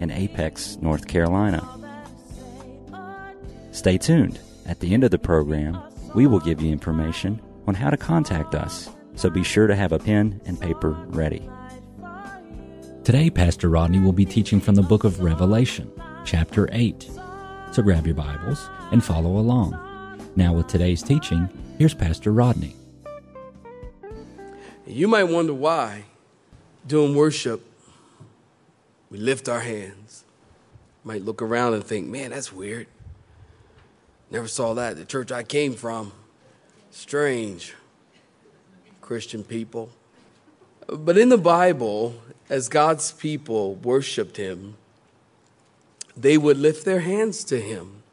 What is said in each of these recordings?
in Apex, North Carolina. Stay tuned. At the end of the program, we will give you information on how to contact us, so be sure to have a pen and paper ready. Today, Pastor Rodney will be teaching from the book of Revelation, chapter 8. So grab your Bibles and follow along. Now, with today's teaching, here's Pastor Rodney. You might wonder why, during worship, we lift our hands. Might look around and think, man, that's weird. Never saw that. The church I came from, strange. Christian people. But in the Bible, as God's people worshiped Him, they would lift their hands to Him.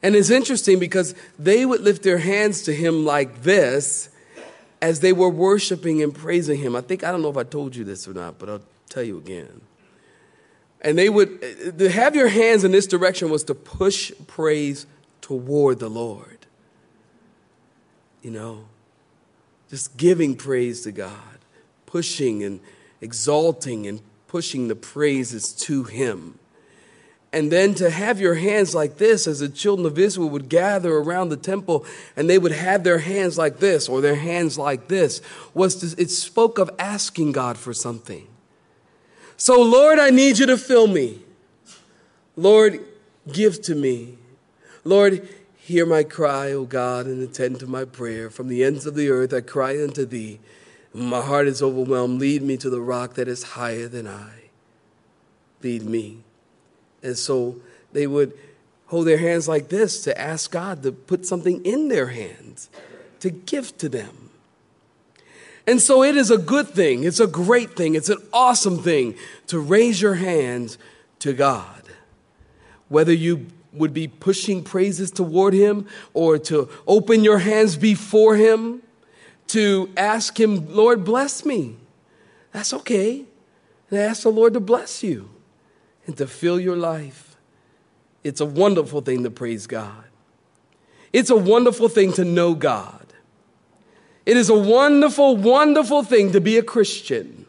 And it's interesting because they would lift their hands to Him like this as they were worshiping and praising Him. I think, I don't know if I told you this or not, but I'll tell you again. And they would, to have your hands in this direction was to push praise toward the Lord. You know, just giving praise to God, pushing and exalting and pushing the praises to Him. And then to have your hands like this, as the children of Israel would gather around the temple and they would have their hands like this or their hands like this, was to, it spoke of asking God for something. So, Lord, I need you to fill me. Lord, give to me. Lord, hear my cry, O God, and attend to my prayer. From the ends of the earth I cry unto thee. My heart is overwhelmed, lead me to the rock that is higher than I. Lead me. And so they would hold their hands like this to ask God to put something in their hands, to give to them. And so it is a good thing, it's a great thing, it's an awesome thing to raise your hands to God. Whether you would be pushing praises toward Him or to open your hands before Him, to ask Him, Lord, bless me. That's okay. And ask the Lord to bless you and to fill your life. It's a wonderful thing to praise God. It's a wonderful thing to know God. It is a wonderful, wonderful thing to be a Christian.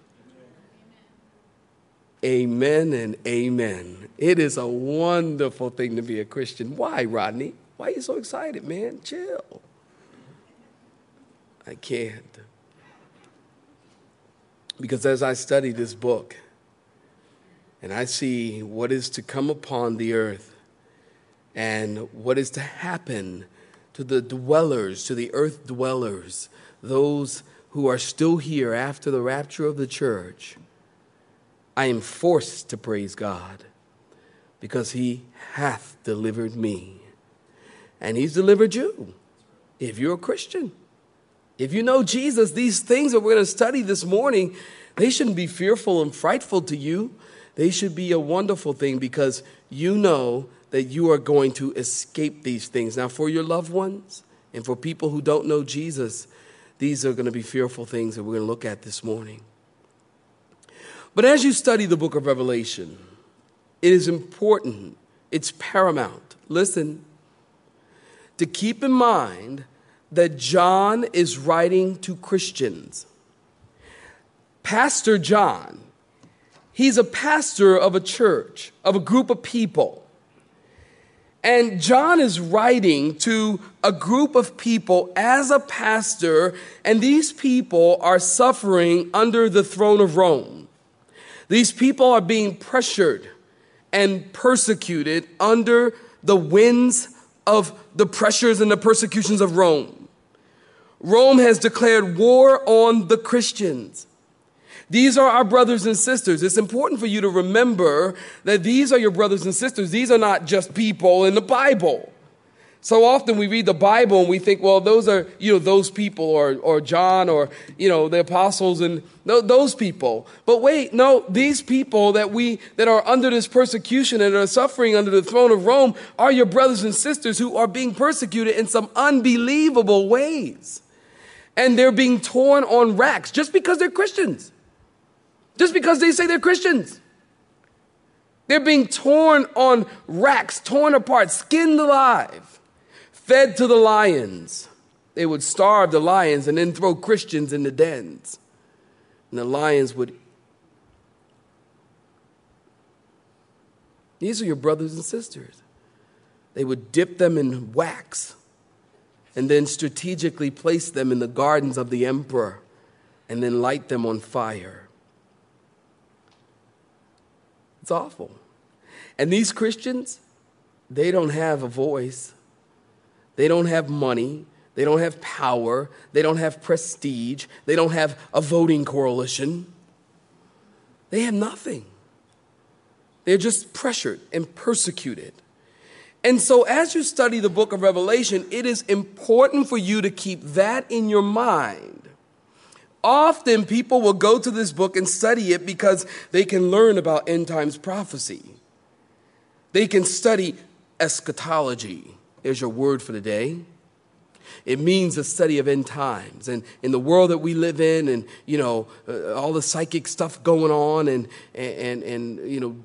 Amen and amen. It is a wonderful thing to be a Christian. Why, Rodney? Why are you so excited, man? Chill. I can't. Because as I study this book and I see what is to come upon the earth and what is to happen to the dwellers, to the earth dwellers, those who are still here after the rapture of the church, I am forced to praise God because He hath delivered me. And He's delivered you if you're a Christian. If you know Jesus, these things that we're going to study this morning, they shouldn't be fearful and frightful to you. They should be a wonderful thing because you know that you are going to escape these things. Now, for your loved ones and for people who don't know Jesus, these are going to be fearful things that we're going to look at this morning. But as you study the book of Revelation, it is important, it's paramount, listen, to keep in mind that John is writing to Christians. Pastor John, he's a pastor of a church, of a group of people. And John is writing to a group of people as a pastor, and these people are suffering under the throne of Rome. These people are being pressured and persecuted under the winds of the pressures and the persecutions of Rome. Rome has declared war on the Christians. These are our brothers and sisters. It's important for you to remember that these are your brothers and sisters. These are not just people in the Bible. So often we read the Bible and we think, well, those are, you know, those people or, or John or, you know, the apostles and those people. But wait, no, these people that we, that are under this persecution and are suffering under the throne of Rome are your brothers and sisters who are being persecuted in some unbelievable ways. And they're being torn on racks just because they're Christians. Just because they say they're Christians. They're being torn on racks, torn apart, skinned alive fed to the lions. They would starve the lions and then throw Christians in the dens. And the lions would. These are your brothers and sisters. They would dip them in wax and then strategically place them in the gardens of the emperor and then light them on fire. It's awful. And these Christians, they don't have a voice. They don't have money. They don't have power. They don't have prestige. They don't have a voting coalition. They have nothing. They're just pressured and persecuted. And so, as you study the book of Revelation, it is important for you to keep that in your mind. Often, people will go to this book and study it because they can learn about end times prophecy, they can study eschatology is your word for the day. It means the study of end times. And in the world that we live in, and, you know, uh, all the psychic stuff going on, and, and, and, you know,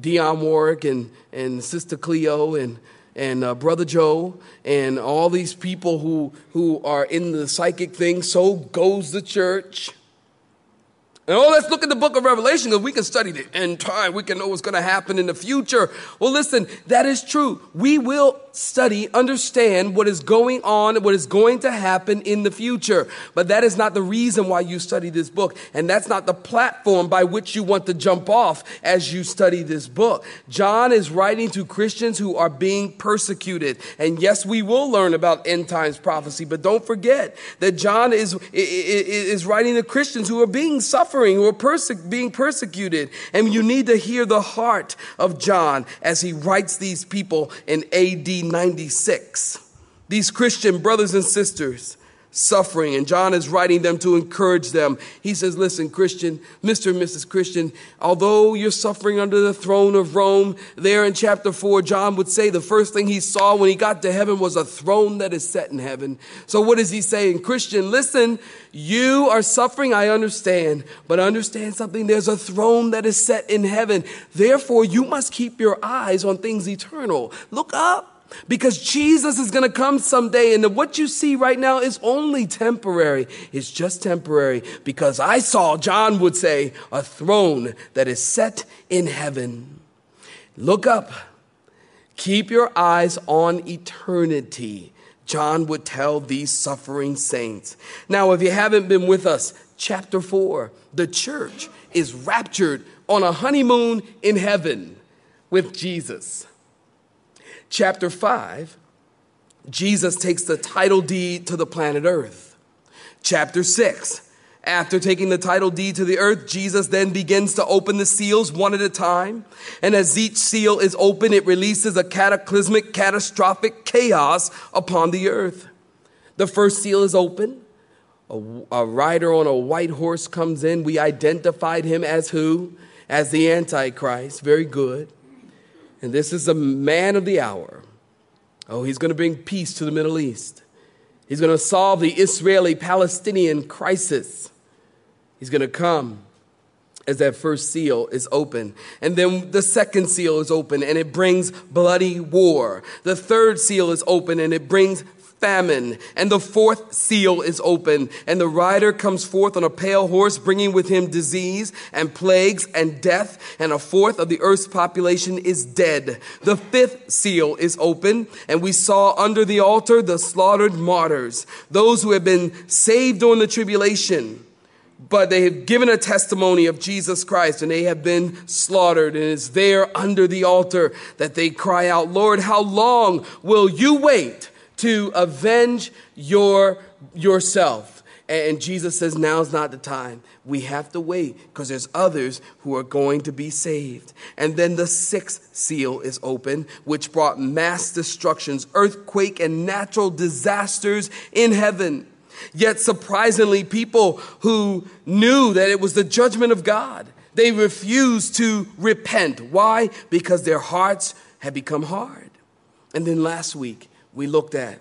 Dionne Warwick and, and Sister Cleo and, and uh, Brother Joe and all these people who, who are in the psychic thing, so goes the church. And oh, let's look at the book of Revelation because we can study the end time. We can know what's going to happen in the future. Well, listen, that is true. We will study, understand what is going on, what is going to happen in the future. But that is not the reason why you study this book. And that's not the platform by which you want to jump off as you study this book. John is writing to Christians who are being persecuted. And yes, we will learn about end times prophecy, but don't forget that John is, is writing to Christians who are being suffering, perse- being persecuted. And you need to hear the heart of John as he writes these people in AD 96. These Christian brothers and sisters suffering, and John is writing them to encourage them. He says, Listen, Christian, Mr. and Mrs. Christian, although you're suffering under the throne of Rome, there in chapter 4, John would say the first thing he saw when he got to heaven was a throne that is set in heaven. So, what is he saying? Christian, listen, you are suffering, I understand, but understand something. There's a throne that is set in heaven. Therefore, you must keep your eyes on things eternal. Look up. Because Jesus is going to come someday, and what you see right now is only temporary. It's just temporary because I saw, John would say, a throne that is set in heaven. Look up. Keep your eyes on eternity. John would tell these suffering saints. Now, if you haven't been with us, chapter 4, the church is raptured on a honeymoon in heaven with Jesus chapter 5, Jesus takes the title deed to the planet Earth. Chapter 6, after taking the title deed to the earth, Jesus then begins to open the seals one at a time. And as each seal is open, it releases a cataclysmic, catastrophic chaos upon the earth. The first seal is open. A, a, rider on a white horse comes in. We identified him as who? As the Antichrist. Very good. And this is a man of the hour. Oh, he's going to bring peace to the Middle East. He's going to solve the Israeli Palestinian crisis. He's going to come as that first seal is open. And then the second seal is open and it brings bloody war. The third seal is open and it brings famine. And the fourth seal is open, and the rider comes forth on a pale horse, bringing with him disease and plagues and death, and a fourth of the earth's population is dead. The fifth seal is open, and we saw under the altar the slaughtered martyrs, those who have been saved during the tribulation but they have given a testimony of Jesus Christ and they have been slaughtered. And it's there under the altar that they cry out, Lord, how long will you wait to avenge your yourself. And Jesus says, now's not the time. We have to wait because there's others who are going to be saved. And then the sixth seal is open, which brought mass destructions, earthquake, and natural disasters in heaven. Yet surprisingly, people who knew that it was the judgment of God, they refused to repent. Why? Because their hearts had become hard. And then last week, we looked at,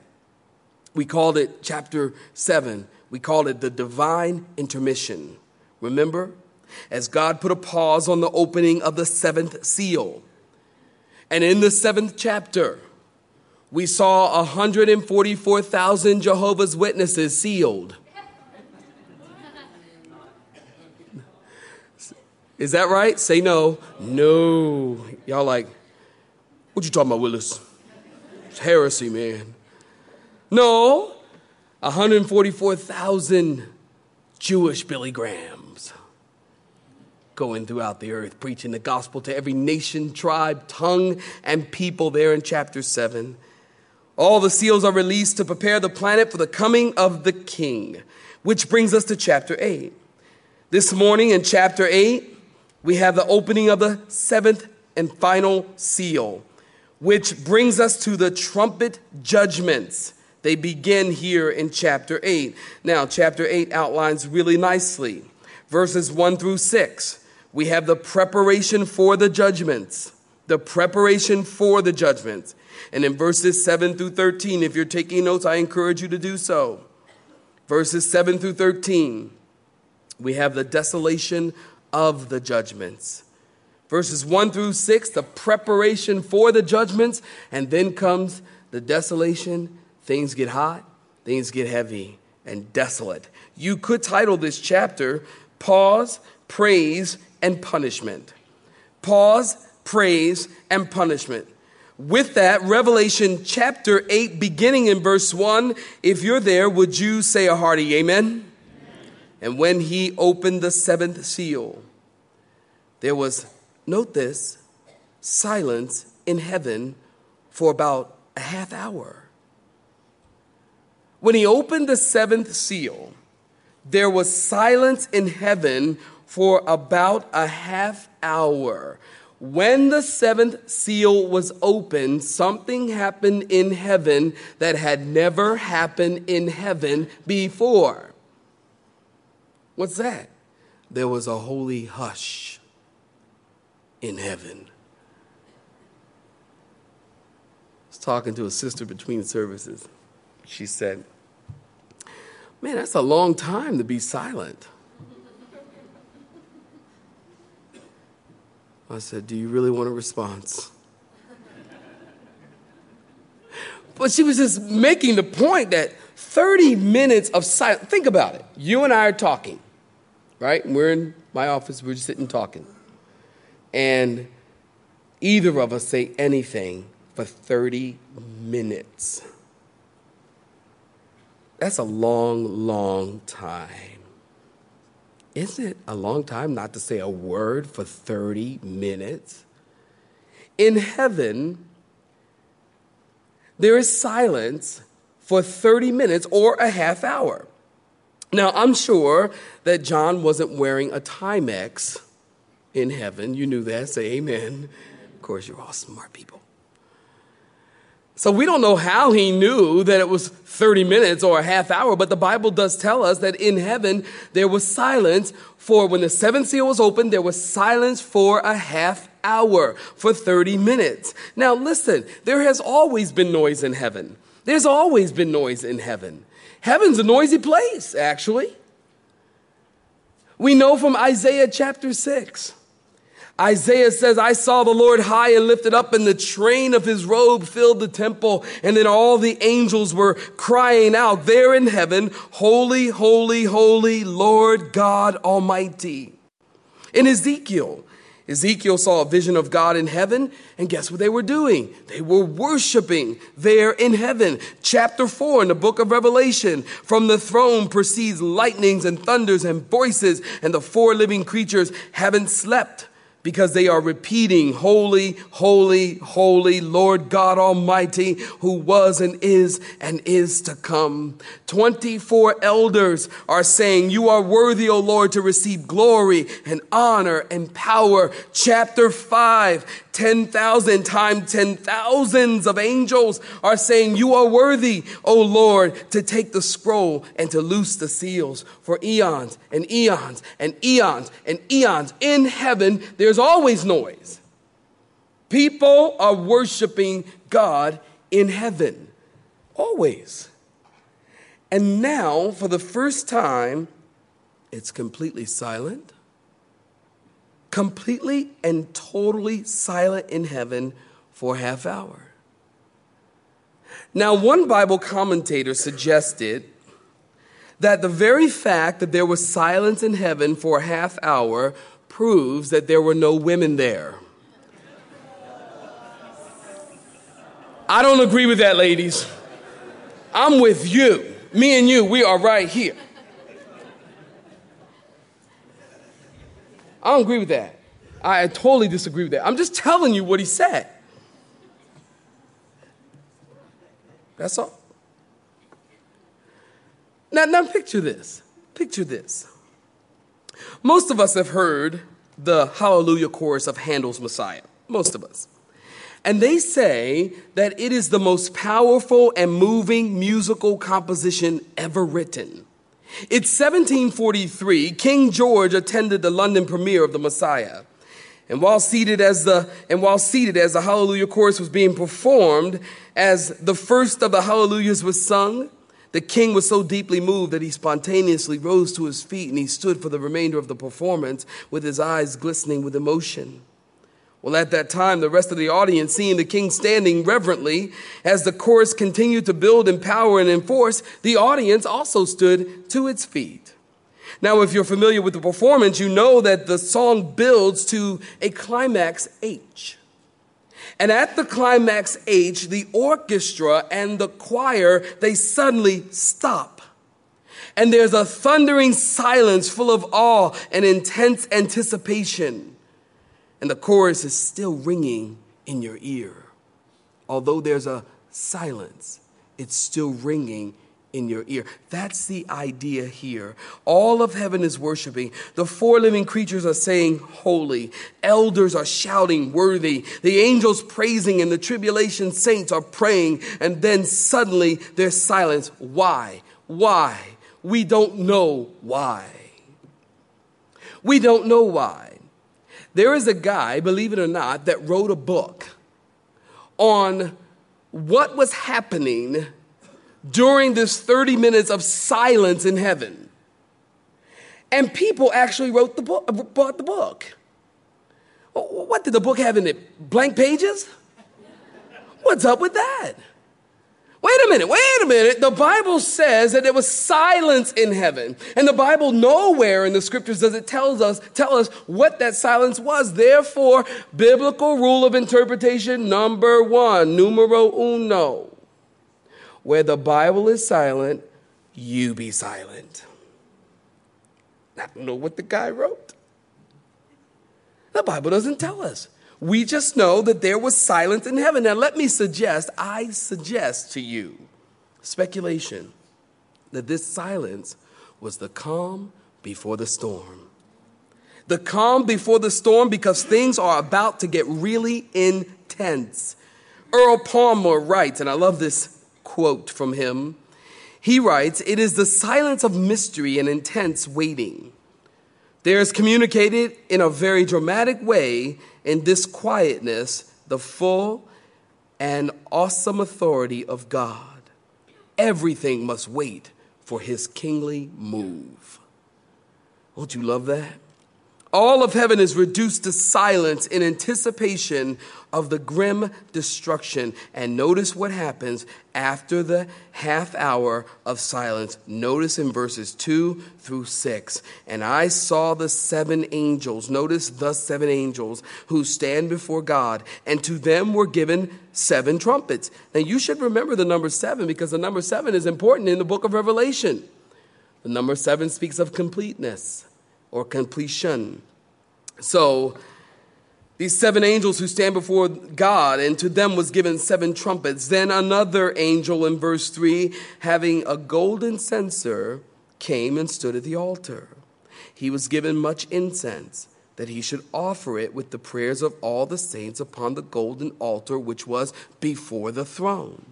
we called it chapter 7 we call it the divine intermission. Remember? As God put a pause on the opening of the seventh seal. And in the seventh chapter, we saw 144,000 Jehovah's Witnesses sealed. Is that right? Say no. No. Y'all like, what you talking about, Willis? It's heresy, man. No, 144,000 Jewish Billy Grahams going throughout the earth, preaching the gospel to every nation, tribe, tongue, and people there in chapter 7. All the seals are released to prepare the planet for the coming of the king, which brings us to chapter 8. This morning in chapter 8, we have the opening of the seventh and final seal, which brings us to the trumpet judgments they begin here in chapter 8. Now, chapter 8 outlines really nicely. Verses 1 through 6, we have the preparation for the judgments. The preparation for the judgments. And in verses 7 through 13, if you're taking notes, I encourage you to do so. Verses 7 through 13, we have the desolation of the judgments. Verses 1 through 6, the preparation for the judgments, and then comes the desolation Things get hot, things get heavy and desolate. You could title this chapter Pause, Praise, and Punishment. Pause, Praise, and Punishment. With that, Revelation chapter 8, beginning in verse 1, if you're there, would you say a hearty amen? amen? And when he opened the seventh seal, there was, note this, silence in heaven for about a half hour. When he opened the seventh seal, there was silence in heaven for about a half hour. When the seventh seal was opened, something happened in heaven that had never happened in heaven before. What's that? There was a holy hush in heaven. I was talking to a sister between services. She said, Man, that's a long time to be silent. I said, Do you really want a response? But she was just making the point that 30 minutes of silence, think about it. You and I are talking, right? We're in my office, we're just sitting talking. And either of us say anything for 30 minutes. That's a long, long time. Isn't it a long time not to say a word for 30 minutes? In heaven, there is silence for 30 minutes or a half hour. Now, I'm sure that John wasn't wearing a Timex in heaven. You knew that. Say amen. Of course, you're all smart people. So we don't know how he knew that it was 30 minutes or a half hour, but the Bible does tell us that in heaven there was silence for when the seventh seal was opened, there was silence for a half hour, for 30 minutes. Now listen, there has always been noise in heaven. There's always been noise in heaven. Heaven's a noisy place, actually. We know from Isaiah chapter 6 Isaiah says, I saw the Lord high and lifted up, and the train of his robe filled the temple. And then all the angels were crying out there in heaven, Holy, holy, holy, Lord God Almighty. In Ezekiel, Ezekiel saw a vision of God in heaven, and guess what they were doing? They were worshiping there in heaven. Chapter 4 in the book of Revelation From the throne proceeds lightnings and thunders and voices, and the four living creatures haven't slept because they are repeating, Holy, holy, holy, Lord God Almighty, who was and is and is to come. 24 elders are saying, You are worthy, O Lord, to receive glory and honor and power. Chapter 5, 10,000 times 10,000s of angels are saying, You are worthy, O Lord, to take the scroll and to loose the seals for eons and eons and eons and eons. In heaven, there's always noise. People are worshiping God in heaven. Always. And now, for the first time, it's completely silent completely and totally silent in heaven for a half hour. Now, one Bible commentator suggested that the very fact that there was silence in heaven for a half hour proves that there were no women there. I don't agree with that, ladies. I'm with you. Me and you, we are right here. I don't agree with that. I totally disagree with that. I'm just telling you what he said. That's all. Now, now picture this. Picture this. Most of us have heard the Hallelujah chorus of Handel's Messiah. Most of us. And they say that it is the most powerful and moving musical composition ever written. It's 1743. King George attended the London premiere of the Messiah. And while seated as the and while seated as the Hallelujah chorus was being performed, as the first of the Hallelujahs was sung, the king was so deeply moved that he spontaneously rose to his feet and he stood for the remainder of the performance with his eyes glistening with emotion. Well, at that time, the rest of the audience, seeing the king standing reverently as the chorus continued to build in power and in force, the audience also stood to its feet. Now, if you're familiar with the performance, you know that the song builds to a climax H. And at the climax H, the orchestra and the choir, they suddenly stop. And there's a thundering silence full of awe and intense anticipation and the chorus is still ringing in your ear. Although there's a silence, it's still ringing in your ear. That's the idea here. All of heaven is worshiping. The four living creatures are saying, Holy. Elders are shouting, Worthy. The angels praising, and the tribulation saints are praying. And then suddenly there's silence. Why? Why? We don't know why. We don't know why. There is a guy, believe it or not, that wrote a book on what was happening during this 30 minutes of silence in heaven. And people actually wrote the book, bought the book. What did the book have in it? Blank pages? What's up with that? Wait a minute, wait a minute. The Bible says that there was silence in heaven. And the Bible nowhere in the scriptures does it tells us, tell us what that silence was. Therefore, biblical rule of interpretation number one, numero uno. Where the Bible is silent, you be silent. I don't know what the guy wrote. The Bible doesn't tell us. We just know that there was silence in heaven. Now, let me suggest, I suggest to you, speculation, that this silence was the calm before the storm. The calm before the storm because things are about to get really intense. Earl Palmer writes, and I love this quote from him. He writes, It is the silence of mystery and intense waiting. There is communicated in a very dramatic way in this quietness the full and awesome authority of God. Everything must wait for his kingly move. Won't you love that? All of heaven is reduced to silence in anticipation of the grim destruction. And notice what happens after the half hour of silence. Notice in verses 2 through 6. And I saw the seven angels, notice the seven angels who stand before God, and to them were given seven trumpets. Now you should remember the number seven because the number seven is important in the book of Revelation. The number seven speaks of completeness or completion. So, These seven angels who stand before God, and to them was given seven trumpets. Then another angel in verse 3, having a golden censer, came and stood at the altar. He was given much incense, that he should offer it with the prayers of all the saints upon the golden altar which was before the throne.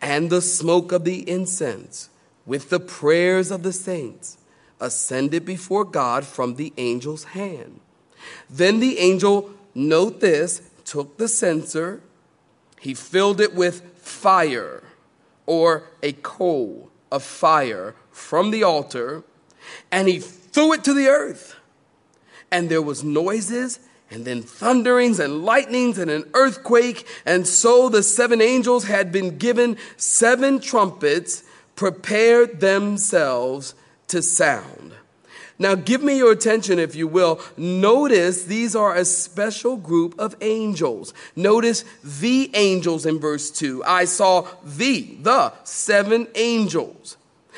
And the smoke of the incense, with the prayers of the saints, ascended before God from the angel's hand. Then the angel, note this, took the censer, he filled it with fire, or a coal of fire from the altar, and he threw it to the earth. And there was noises and then thunderings and lightnings and an earthquake. And so the seven angels had been given seven trumpets, prepared themselves to sound. Now, give me your attention, if you will. Notice these are a special group of angels. Notice the angels in verse 2. I saw the, the seven angels.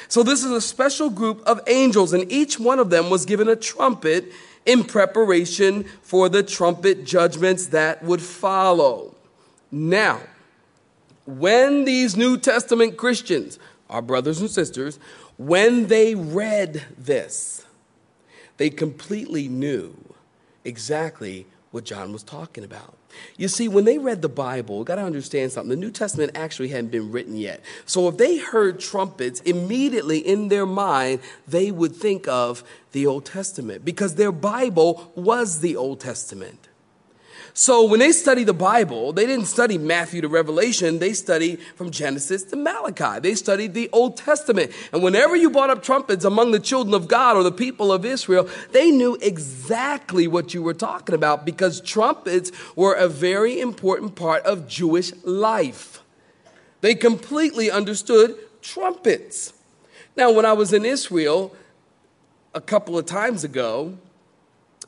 So, this is a special group of angels, and each one of them was given a trumpet in preparation for the trumpet judgments that would follow. Now, when these New Testament Christians, our brothers and sisters, when they read this, they completely knew exactly what John was talking about. You see, when they read the Bible, got to understand something. The New Testament actually hadn't been written yet. So if they heard trumpets, immediately in their mind, they would think of the Old Testament because their Bible was the Old Testament. So when they study the Bible, they didn't study Matthew to Revelation, they studied from Genesis to Malachi. They studied the Old Testament. And whenever you brought up trumpets among the children of God or the people of Israel, they knew exactly what you were talking about because trumpets were a very important part of Jewish life. They completely understood trumpets. Now, when I was in Israel a couple of times ago,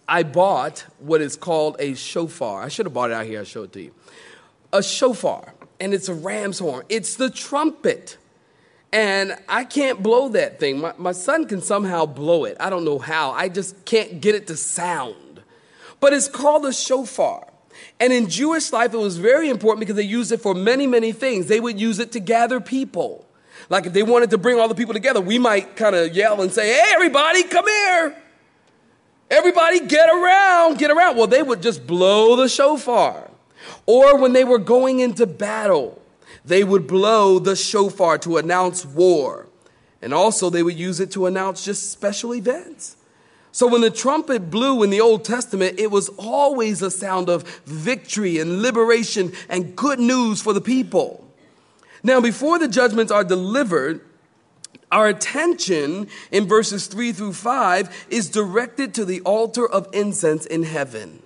I bought what is called a shofar. I should have bought it out here, I'll show it to you. A shofar, and it's a ram's horn. It's the trumpet. And I can't blow that thing. My, my son can somehow blow it. I don't know how. I just can't get it to sound. But it's called a shofar. And in Jewish life, it was very important because they used it for many, many things. They would use it to gather people. Like if they wanted to bring all the people together, we might kind of yell and say, Hey, everybody, come here. Everybody get around, get around. Well, they would just blow the shofar. Or when they were going into battle, they would blow the shofar to announce war. And also, they would use it to announce just special events. So, when the trumpet blew in the Old Testament, it was always a sound of victory and liberation and good news for the people. Now, before the judgments are delivered, our attention in verses 3 through 5 is directed to the altar of incense in heaven.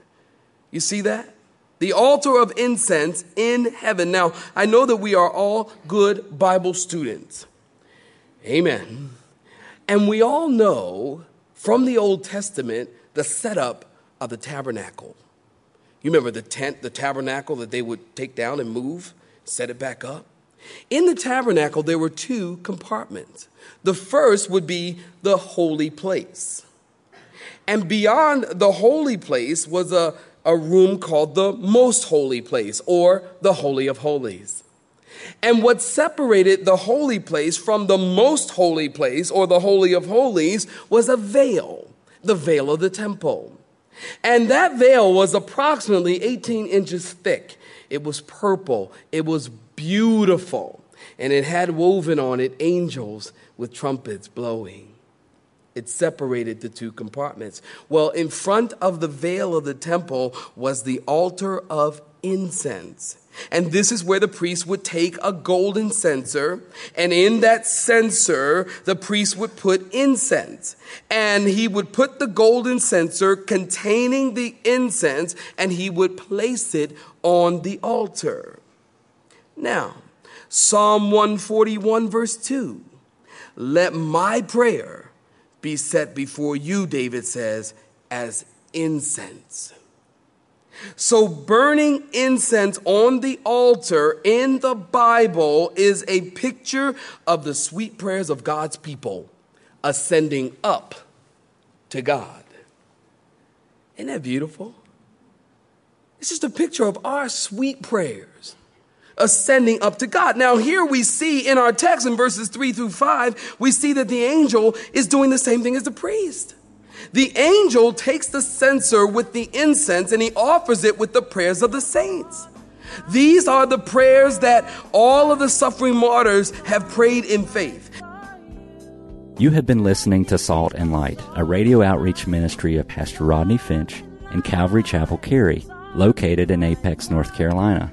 You see that? The altar of incense in heaven. Now, I know that we are all good Bible students. Amen. And we all know from the Old Testament the setup of the tabernacle. You remember the tent, the tabernacle that they would take down and move, set it back up? In the tabernacle, there were two compartments. The first would be the holy place. And beyond the holy place was a, a room called the most holy place or the Holy of Holies. And what separated the holy place from the most holy place or the Holy of Holies was a veil, the veil of the temple. And that veil was approximately 18 inches thick. It was purple, it was beautiful, and it had woven on it angels with trumpets blowing. It separated the two compartments. Well, in front of the veil of the temple was the altar of incense. And this is where the priest would take a golden censer, and in that censer, the priest would put incense. And he would put the golden censer containing the incense, and he would place it on the altar. Now, Psalm 141, verse 2 Let my prayer be set before you, David says, as incense. So, burning incense on the altar in the Bible is a picture of the sweet prayers of God's people ascending up to God. Isn't that beautiful? It's just a picture of our sweet prayers ascending up to God. Now, here we see in our text in verses three through five, we see that the angel is doing the same thing as the priest. The angel takes the censer with the incense and he offers it with the prayers of the saints. These are the prayers that all of the suffering martyrs have prayed in faith. You have been listening to Salt and Light, a radio outreach ministry of Pastor Rodney Finch in Calvary Chapel, Cary, located in Apex, North Carolina.